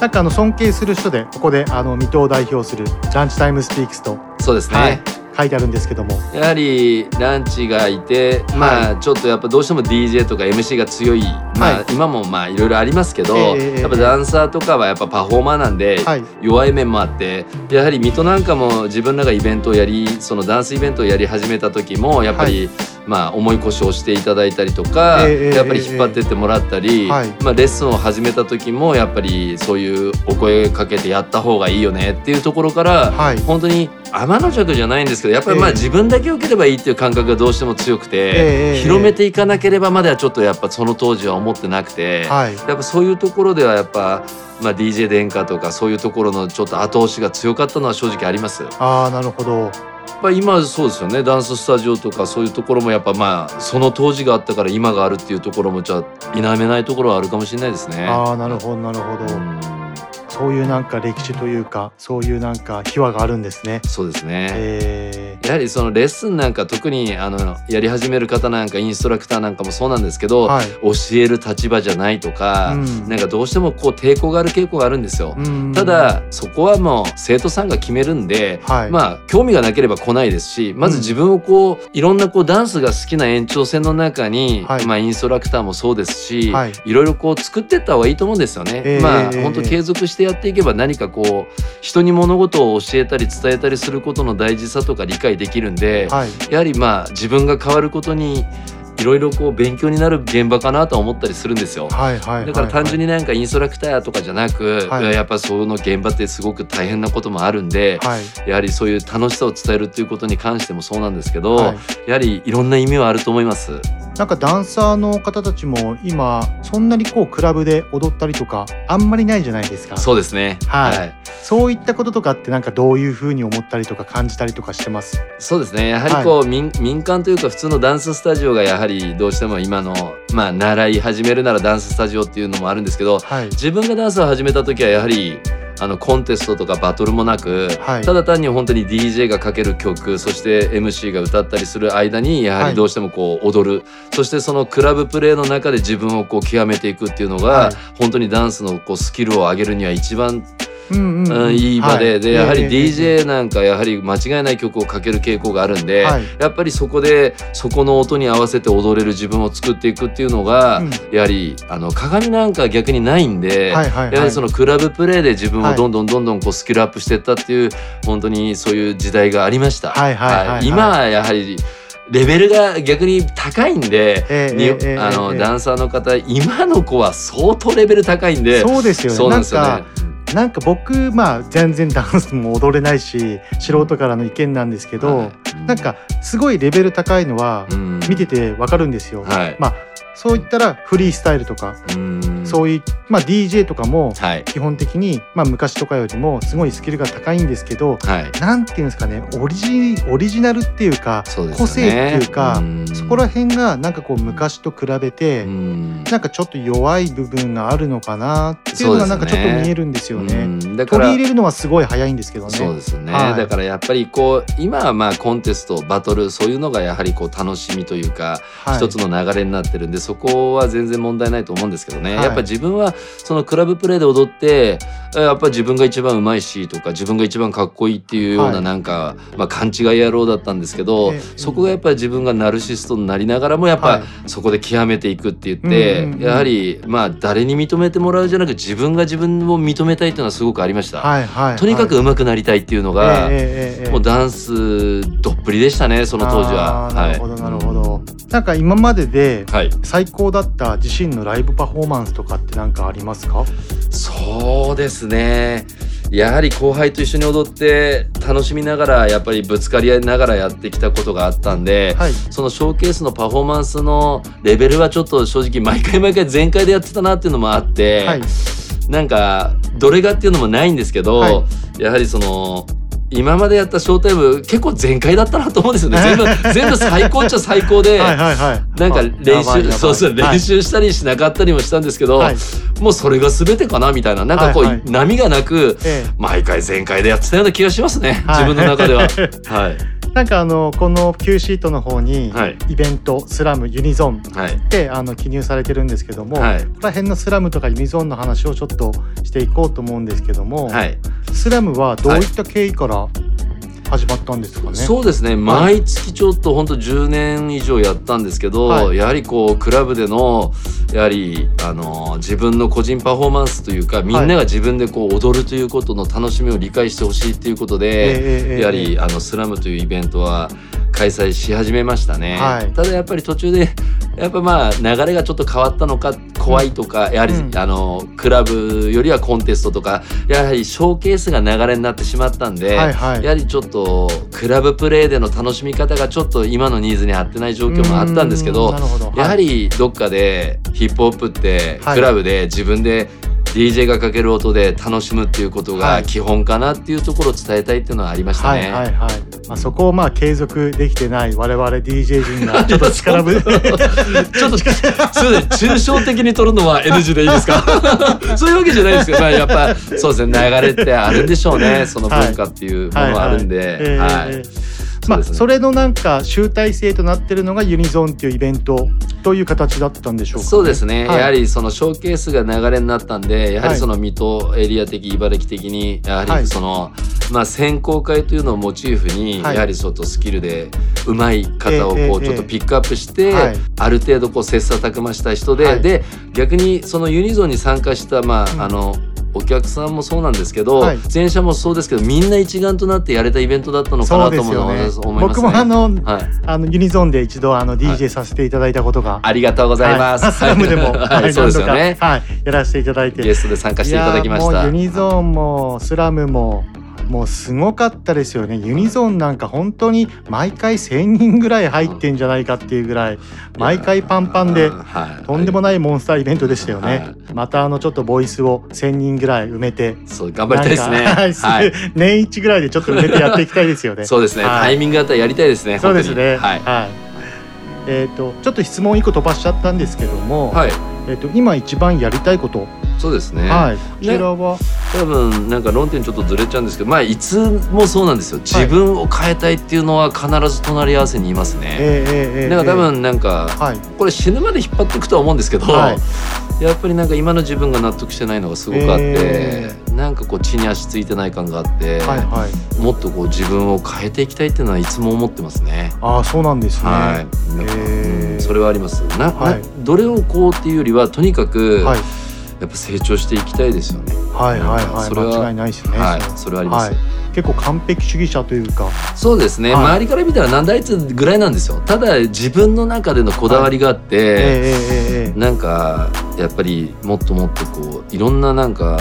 なんかあの尊敬する人でここであの水戸を代表するランチタイムスピークスと、そうですね、はい書いてあるんですけども。やはりランチがいて、まあちょっとやっぱどうしても DJ とか MC が強い、まあ今もまあいろいろありますけど、ええやっぱダンサーとかはやっぱパフォーマーなんではい。弱い面もあってやはり水戸なんかも自分らがイベントをやりそのダンスイベントをやり始めた時もやっぱり、まあ重い腰を押していただいたりとか、ええやっぱり引っ張ってってもらったり、はい。まあレッスンを始めた時もやっぱりそういうお声かけてやった方がいいよねっていうところから、はい。本当に天の弱じゃないんですけどやっぱりまあええ自分だけ良ければいいっていう感覚がどうしても強くて、ええ広めていかなければまではちょっとやっぱその当時は思ってなくて、はい。やっぱそういうところではやっぱ、まあ、DJ 殿下とかそういうところのちょっと後押しが強かったのは正直あります。ああなるほどぱ今そうですよね。ダンススタジオとかそういうところもやっぱまあその当時があったから今があるっていうところもじゃあ否めないところはあるかもしれないですね。ああなるほどなるほどそういうなんか歴史というかそういうなんか秘話があるんですね。そうですね、えやはりそのレッスンなんか特にあのやり始める方なんかインストラクターなんかもそうなんですけど、はい。教える立場じゃないとか、うん。なんかどうしてもこう抵抗がある傾向があるんですよ。うん。ただそこはもう生徒さんが決めるんで、はい。まあ興味がなければ来ないですしまず自分をこういろんなこうダンスが好きな延長線の中に、はい。まあインストラクターもそうですし、はい。い、ろいろこう作っていった方がいいと思うんですよね。えー。まあえー本当継続してやっていけば何かこう人に物事を教えたり伝えたりすることの大事さとか理解できるんで、はい。やはりまあ自分が変わることにいろいろこう勉強になる現場かなとは思ったりするんですよ。はいはいだから単純になんかインストラクターとかじゃなく、はい。やっぱその現場ってすごく大変なこともあるんで、はい。やはりそういう楽しさを伝えるっていうことに関してもそうなんですけど、はい。やはりいろんな意味はあると思います。なんかダンサーの方たちも今そんなにこうクラブで踊ったりとかあんまりないじゃないですか。そうですね。はい。そういったこととかってなんかどういうふうに思ったりとか感じたりとかしてます？そうですね。やはりこう、民民間というか普通のダンススタジオがやはりどうしても今のまあ習い始めるならダンススタジオっていうのもあるんですけど、はい。自分がダンスを始めた時はやはりあのコンテストとかバトルもなく、はい。ただ単に本当に DJ がかける曲そして MC が歌ったりする間にやはりどうしてもこう踊る、そしてそのクラブプレーの中で自分をこう極めていくっていうのが、はい。本当にダンスのこうスキルを上げるには一番うんうんいい場で、はい。でやはり DJ なんかやはり間違いない曲をかける傾向があるんで、はい。やっぱりそこでそこの音に合わせて踊れる自分を作っていくっていうのが、うん。やはりあの鏡なんか逆にないんで、はいはいはい。やはりそのクラブプレーで自分はい。をどんどんどんどんこうスキルアップしていったっていう本当にそういう時代がありました。はいはいはいはい今はやはりレベルが逆に高いんで、にええええええあのええダンサーの方今の子は相当レベル高いんでそうですよね。そうなんですよねなんか僕まあ全然ダンスも踊れないし素人からの意見なんですけど、はい。なんかすごいレベル高いのはうん。見ててわかるんですよ。はい。まあそういったらフリースタイルとか、うん。そういう、まあ、DJ とかもはい。基本的に、まあ、昔とかよりもすごいスキルが高いんですけど、はい。なんていうんですかねオリジオリジナルっていうかね。個性っていうかうん。そこら辺がなんかこう昔と比べて、うん。なんかちょっと弱い部分があるのかなっていうのがなんかちょっと見えるんですよね。うん。だから取り入れるのはすごい早いんですけどね。そうですよね、はい。だからやっぱりこう今はまあコンテストバトルそういうのがやはりこう楽しみというか、はい。一つの流れになってるんでそこは全然問題ないと思うんですけどね、はい。やっぱ自分はそのクラブプレーで踊ってやっぱ自分が一番うまいしとか自分が一番かっこいいっていうようはない。なんか、まあ、勘違い野郎だったんですけど、ええそこがやっぱり自分がナルシストになりながらもやっぱ、はい。そこで極めていくって言って、うんうんうん。やはりまあ誰に認めてもらうじゃなく自分が自分を認めたいっていうのはすごくありました。はいはいとにかく上手くなりたいっていうのが、もうダンスどっぷりでしたねその当時は。なるほどなるほど。なんか今までではい、最高だった自身のライブパフォーマンスとかって何かありますか？そうですね。やはり後輩と一緒に踊って楽しみながらやっぱりぶつかり合いながらやってきたことがあったんで、はい。そのショーケースのパフォーマンスのレベルはちょっと正直毎回毎回全開でやってたなっていうのもあって、はい。なんかどれがっていうのもないんですけど、はやはりその今までやったショータイム結構全開だったなと思うんですよね。全部全部最高っちゃ最高で。はいはいはい。なんかあ練習そうそうはい。練習したりしなかったりもしたんですけど、はい。もうそれが全てかなみたいななんかこう、はいはい。波がなくええ。毎回全開でやってたような気がしますね、はい。自分の中では。はいなんかあのこの Q シートの方に、はい。イベントスラムユニゾンはい。であの記入されてるんですけども、はい。ここら辺のスラムとかユニゾンの話をちょっとしていこうと思うんですけども、はい。スラムはどういった経緯から始まったんですかね。そうですね、毎月ちょっと本当10年以上やったんですけど、はい。やはりこうクラブでのやはりあの自分の個人パフォーマンスというかみんなが自分でこう踊るということの楽しみを理解してほしいということで、ええええ。やはりあのスラムというイベントは開催し始めましたね、はい。ただやっぱり途中でやっぱまあ流れがちょっと変わったのか怖いとかやはり、うん。あのクラブよりはコンテストとかやはりショーケースが流れになってしまったんで、はいはい。やはりちょっとクラブプレーでの楽しみ方がちょっと今のニーズに合ってない状況もあったんですけうど。はい。やはりどっかでヒップホップってはい。クラブで自分で DJ がかける音で楽しむっていうことはい。が基本かなっていうところを伝えたいっていうのはありましたはいね。はいはい。まあそこをまあ継続できてない我々 DJ 陣が ちょっと力ぶ ちょっとすいません。抽象的に取るのは NG でいいですか？そういうわけじゃないですけど、まあ、やっぱそうですね。流れってあるんでしょうね。その文化っていうものはあるんで。はいはい。はい。えーまあそれのなんか集大成となってるのがユニゾンっていうイベントという形だったんでしょうか、そうですね、はい。やはりそのショーケースが流れになったんでやははいりその水戸エリア的茨城的にやははい。りその、まあ選考会というのをモチーフに、はい。やはりちょっとスキルで上手い方をこうちょっとピックアップして、はい。ある程度こう切磋琢磨した人で、はい。で逆にそのユニゾンに参加したまあ、うん。あのお客さんもそうなんですけど、はい。前者もそうですけどみんな一丸となってやれたイベントだったのかなと思いますね。僕もあの,、はい。あのユニゾンで一度あの DJ させていただいたことが、ありがとうございます。はい。スラムでも、はい、そうですよね。はい、やらせていただいて。ゲストで参加していただきました。ユニゾンもスラムももうすごかったですよねユニゾンなんか本当に毎回1,000人ぐらい入ってんじゃないかっていうぐらい毎回パンパンではい、とんでもないモンスターイベントでしたよね、はいまたあのちょっとボイスを1,000人ぐらい埋めてそう頑張りたいですね。はい。年一ぐらいでちょっと埋めてやっていきたいですよねそうですね。はいタイミングだったらやりたいですね。そうですね本当にはい。えっ、とちょっと質問一個飛ばしちゃったんですけども、はい。えっ、と今一番やりたいこと、そうですね。はいこちらは、多分なんか論点ちょっとずれちゃうんですけど、まあいつもそうなんですよ。自分を変えたいっていうのは必ず隣り合わせにいますね。えーえーえーなんか多分なんか、はい。これ死ぬまで引っ張っていくとは思うんですけど、はい。やっぱりなんか今の自分が納得してないのがすごくあって、えなんかこう地に足ついてない感があって、はいはい。もっとこう自分を変えていきたいっていうのはいつも思ってますね。ああそうなんですね、はい、えーそれはあります。な、はい。などれをこうっていうよりはとにかく、はいやっぱ成長していきたいですよね。はいはいはい。それは間違いないですね、はい、それはあります。はい、結構完璧主義者というか。そうですね、はい。周りから見たらなんだあいつぐらいなんですよ。ただ自分の中でのこだわりがあって、えーえーえーえーなんかやっぱりもっともっとこういろんななんか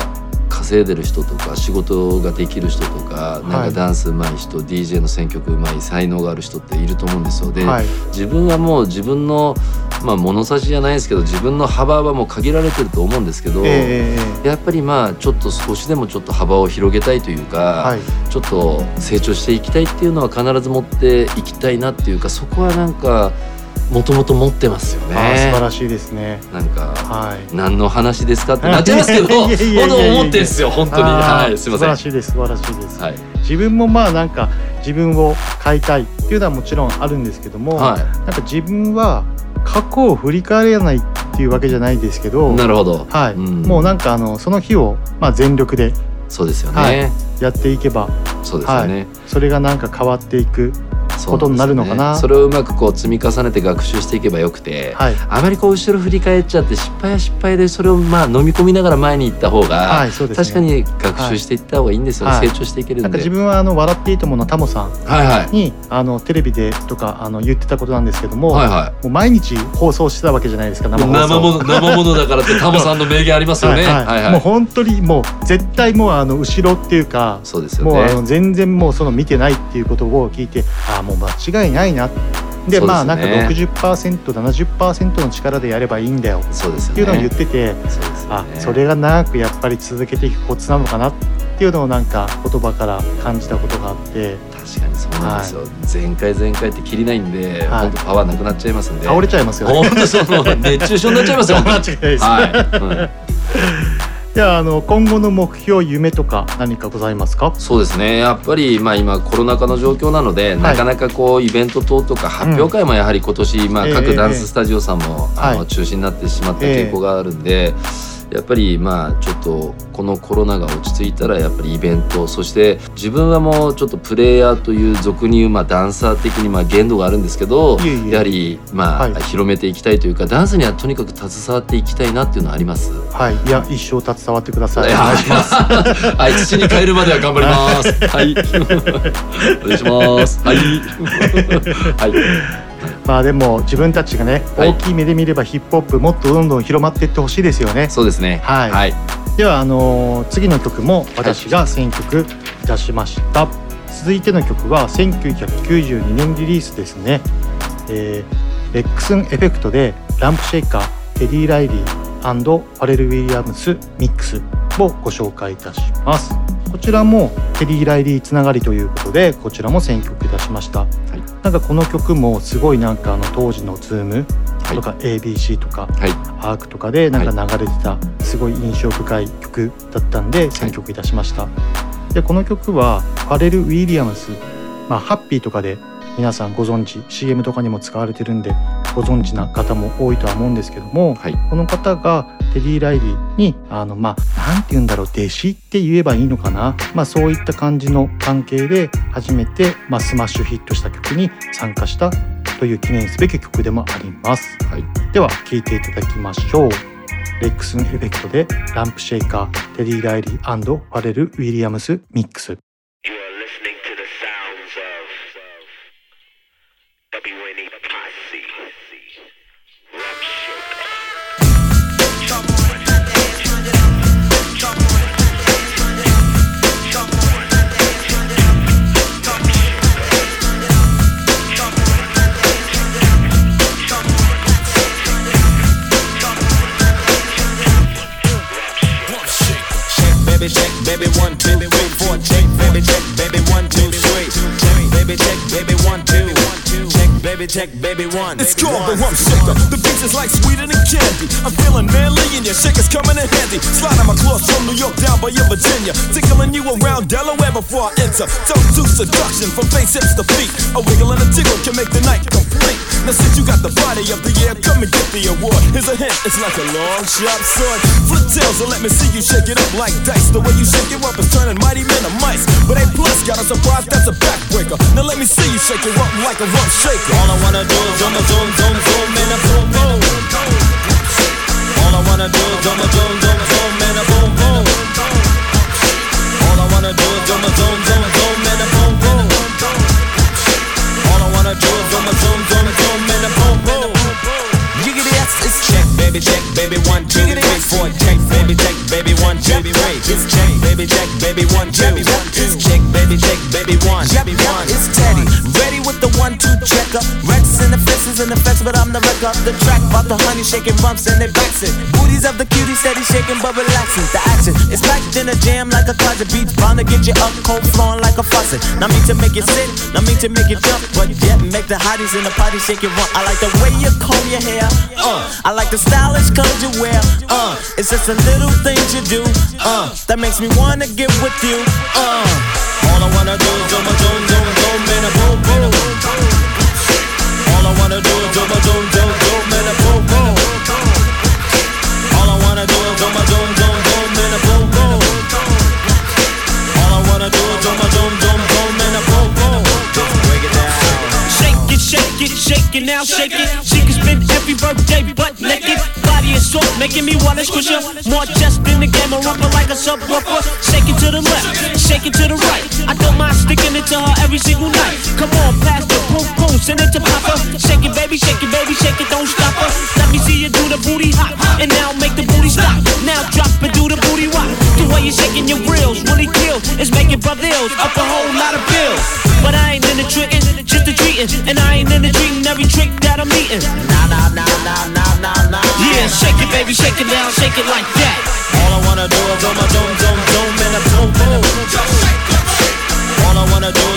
稼いでる人とか仕事ができる人とか、なんかダンス上手い人 DJ の選曲上手い才能がある人っていると思うんですよ。で、はい。自分はもう自分のまあ物差しじゃないですけど自分の幅はもう限られてると思うんですけど、えーやっぱりまあちょっと少しでもちょっと幅を広げたいというか、はい。ちょっと成長していきたいっていうのは必ず持っていきたいなっていうかそこはなんかもともと持ってますよね。素晴らしいですね。なんかはい。何の話ですかって なっちゃいますけど本当思ってんですよ本当に。はいすいません。素晴らしいです素晴らしいです、はい。自分もまあなんか自分を変えたいっていうのはもちろんあるんですけども、はなんか自分は過去を振り返らないっていうわけじゃないですけどなるほど。はい、うん。もうなんかあのその日をまあ全力でそうですよね、はい。やっていけばそうですよね、はい、それがなんか変わっていくことになるのかな。それをうまくこう積み重ねて学習していけばよくて、はい。あまりこう後ろ振り返っちゃって失敗は失敗でそれをまあ飲み込みながら前に行った方が、はいそうですね。確かに学習していった方がいいんですよ、はい。成長していけるんで。なんか自分はあの笑っていいとものタモさんはいはい。にあのテレビでとかあの言ってたことなんですけども,、はいはもう毎日放送してたわけじゃないですか生放送。生もの 生ものだからってタモさんの名言ありますよね。はい。はいはい。はいもう本当にもう絶対もうあの後ろっていうかそうですよね。もうあの全然もうその見てないっていうことを聞いてああもう間違いないなでねまあなんか 60%70% の力でやればいいんだよ。っていうのを言ってて、そうですよねあそれが長くやっぱり続けていくコツなのかなっていうのをなんか言葉から感じたことがあって確かにそうなんですよ。前回前回って切りないんで、はいパワーなくなっちゃいますんで。倒れちゃいますよね。本当その熱中症になっちゃいますよ。間違いないですはい。うんいやあの今後の目標夢とか何かございますか？そうですね。やっぱりまあ今コロナ禍の状況なので、なかなかこうイベント等とか発表会もやはり今年、まあええ各ダンススタジオさんも、あはい。の中止になってしまった傾向があるんで、やっぱりまあちょっとこのコロナが落ち着いたらやっぱりイベントそして自分はもうちょっとプレイヤーという俗に言うまあダンサー的にまあ限度があるんですけどやはりまあ、はい広めていきたいというかダンスにはとにかく携わっていきたいなっていうのはあります？はいいや一生携わってくださいお願いします はい、土に帰るまでは頑張ります。はい。お願いします。はい。はい。まあでも自分たちがねはい。大きい目で見ればヒップホップもっとどんどん広まっていってほしいですよね。そうですね。はい。はい。ではあのー次の曲も私が選曲いたしました、続いての曲は1992年リリースですね、えー、レックスンエフェクトでランプシェイカーテディ・ライリーファレル・ウィリアムスミックスをご紹介いたします。こちらもテディ・ライリーつながりということでこちらも選曲いたしました、なんかこの曲もすごいなんかあの当時のズームとか ABC とか、はい。アークとかでなんか流れてたすごい印象深い曲だったんで選曲いたしました、でこの曲はファレル・ウィリアムス、まあ、ハッピーとかで皆さんご存知 CM とかにも使われてるんでご存知な方も多いとは思うんですけども、はい。この方がテディ・ライリーにあのまあなんて言うんだろう弟子って言えばいいのかな、まあ、そういった感じの関係で初めて、まあ、スマッシュヒットした曲に参加したという記念すべき曲でもあります。はい。では聴いていただきましょうレックスンエフェクトでランプシェイカーテディ・ライリーファレル・ウィリアムスミックス baby, check, baby, one, two, three, four. Check, baby, check, baby, one, two, three. Check, baby, check, baby, one, two. Baby, check, baby, one. It's called the rum shaker. The beach is like sweeter than candy. I'm feeling manly and your shaker's coming in handy. Sliding my claws from New York down by your Virginia. Tickling you around Delaware before I enter. Don't do seduction from face hips to feet. A wiggle and a jiggle can make the night complete. Now since you got the body of the year, come and get the award. Here's a hint, it's like a long sharp sword. Flip tails and let me see you shake it up like dice. The way you shake it up is turning mighty men to mice. But A plus got a surprise that's a backbreaker. Now let me see you shake it up like a rum shaker. All I wanna do is zoom, zoom, zoom, zoom, and a boom, boom. All I wanna do is zoom, zoom, zoom, zoom, and a boom, boom. All I wanna do is zoom, zoom, zoom, zoom, and a boom, boom. All I wanna do is zoom, zoom, zoom, zoom, and a boom, boom. Giggity yes, it's check, baby, check, baby, one, two, three, four, check, baby, check, baby, one, two, three. It's check, baby, check, baby, one, two. It's check, baby, check, baby, one. Yep, yep, it's Teddy, with the one, two checker. Rex and the fences and the fence, but I'm the wreck up the track. About the honey shaking bumps and they bouncing. Booties of the cutie steady shaking but relaxing. The action is packed in a jam like a closet beats, bound to get you up cold flowing like a faucet. Not me to make you sit, not me to make you jump, but yet make the hotties in the party shake it. I like the way you comb your hair, uh. I like the stylish clothes you wear, uh. It's just the little things you do, uh. That makes me wanna get with you, uh. All I wanna do is zoom, zoom, zoom, zoom, and a boom, boom. Wanna do is zoom, zoom, zoom, zoom, and a boom, boom. All I wanna do is zoom, zoom, zoom, zoom, and a boom, boom. All I wanna do is zoom, zoom, zoom, zoom, and a boom, boom. Break it down. Shake it, shake it, shake it now, shake it. She can spend every birthday butt naked. Soft, making me wanna squish her. More just in the game, a rumble like a subwoofer. Shake it to the left, shake it to the right. I don't mind sticking it to her every single night. Come on, pass the boom boom, send it to Papa. Shake it, baby, shake it, baby, shake it, don't stop her. Let me see you do the booty hop, and now make the booty stop. Now drop and do the booty rock. The way you're shaking your grills really kills. It's making brothers up a whole lot of bills. But I ain't in the trickin', just the treating, and I ain't in the treating every trick that I'm eating. Nah, nah, nah, nah, nah, shake it, baby, shake it down, shake it like that. All I wanna do is zoom, zoom, zoom, zoom, and a boom, boom. All I wanna do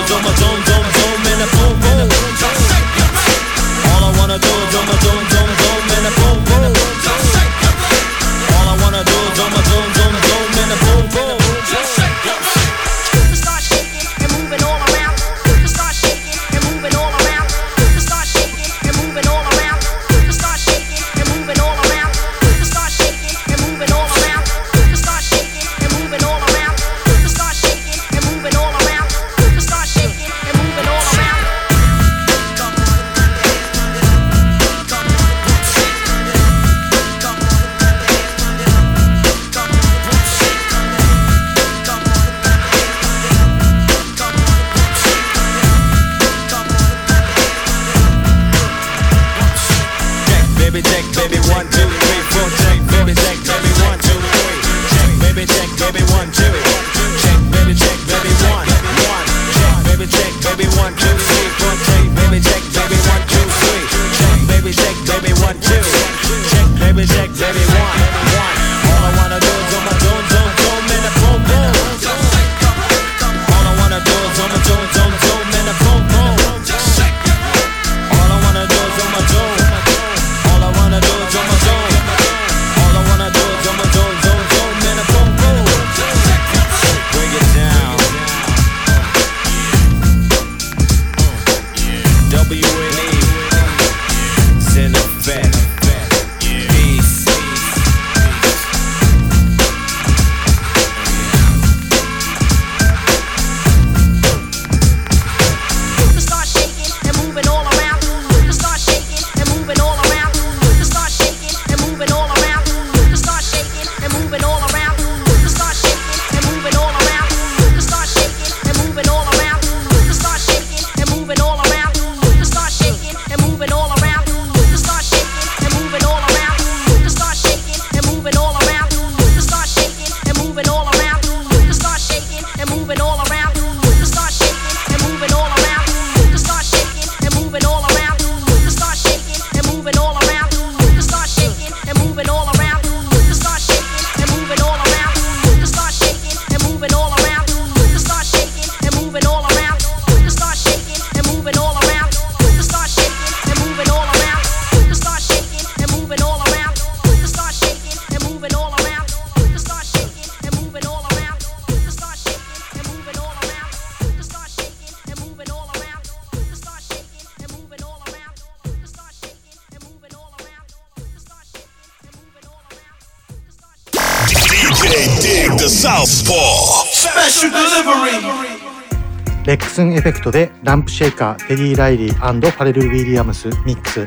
フェクトでランプシェイカーテディ・ライリーファレル・ウィリアムスミックス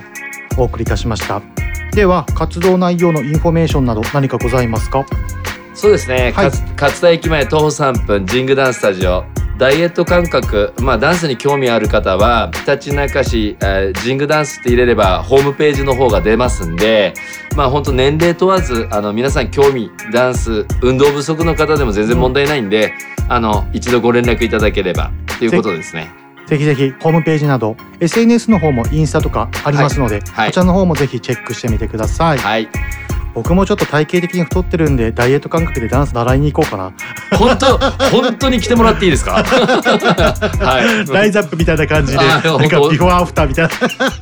お送りいたしました。では活動内容のインフォメーションなど何かございますか？そうですね、はい。勝勝田駅前徒歩3分ジングダンススタジオ。ダイエット感覚、まあ、ダンスに興味ある方はひたちなか市、えージングダンスって入れればホームページの方が出ますんでまあ本当年齢問わずあの皆さん興味ダンス運動不足の方でも全然問題ないんで、あの一度ご連絡いただければということですね。ぜひぜひホームページなど SNS の方もインスタとかありますので、はい。こちらの方もぜひチェックしてみてください、はい、僕もちょっと体型的に太ってるんでダイエット感覚でダンス習いに行こうかな。本当？本当に来てもらっていいですか？はい。ライズアップみたいな感じであなんかビフォーアフターみたいな。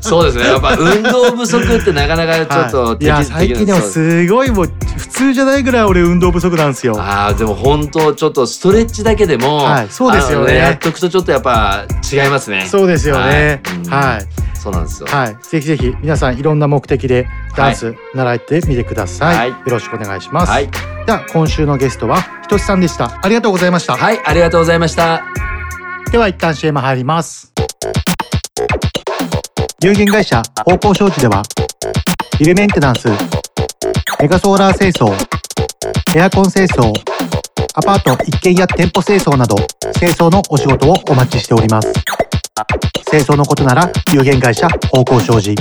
そうですね。やっぱ運動不足ってなかなかちょっとはい。いや適最近でもすごいもう普通じゃないぐらい俺運動不足なんですよ。あーでも本当ちょっとストレッチだけでも、はい。そうですよね。あのやっとくとちょっとやっぱ違いますね。そうですよね。はい、はいそうなんですよ。はい、ぜひぜひ皆さんいろんな目的でダンス習ってみてください、はい。よろしくお願いします、はい。では今週のゲストはひとしさんでした。ありがとうございました。はいありがとうございました。では一旦 CM 入ります。有限会社方向商事ではビルメンテナンスメガソーラー清掃エアコン清掃アパート一軒家店舗清掃など清掃のお仕事をお待ちしております清掃のことなら有限会社方向商事。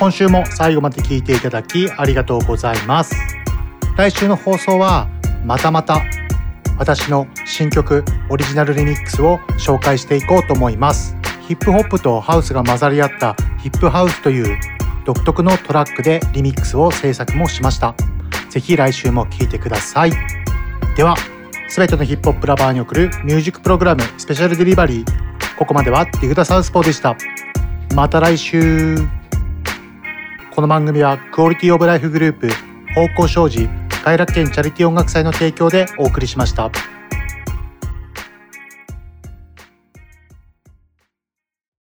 今週も最後まで聞いていただきありがとうございます。来週の放送はまたまた私の新曲オリジナルリミックスを紹介していこうと思います。ヒップホップとハウスが混ざり合ったヒップハウスという独特のトラックでリミックスを制作もしました。ぜひ来週も聴いてください。ではすべてのヒップホップラバーに送るミュージックプログラムスペシャルデリバリー。ここまではディグダサウスポーでした。また来週。この番組はクオリティオブライフグループ方向障子快楽園チャリティー音楽祭の提供でお送りしました。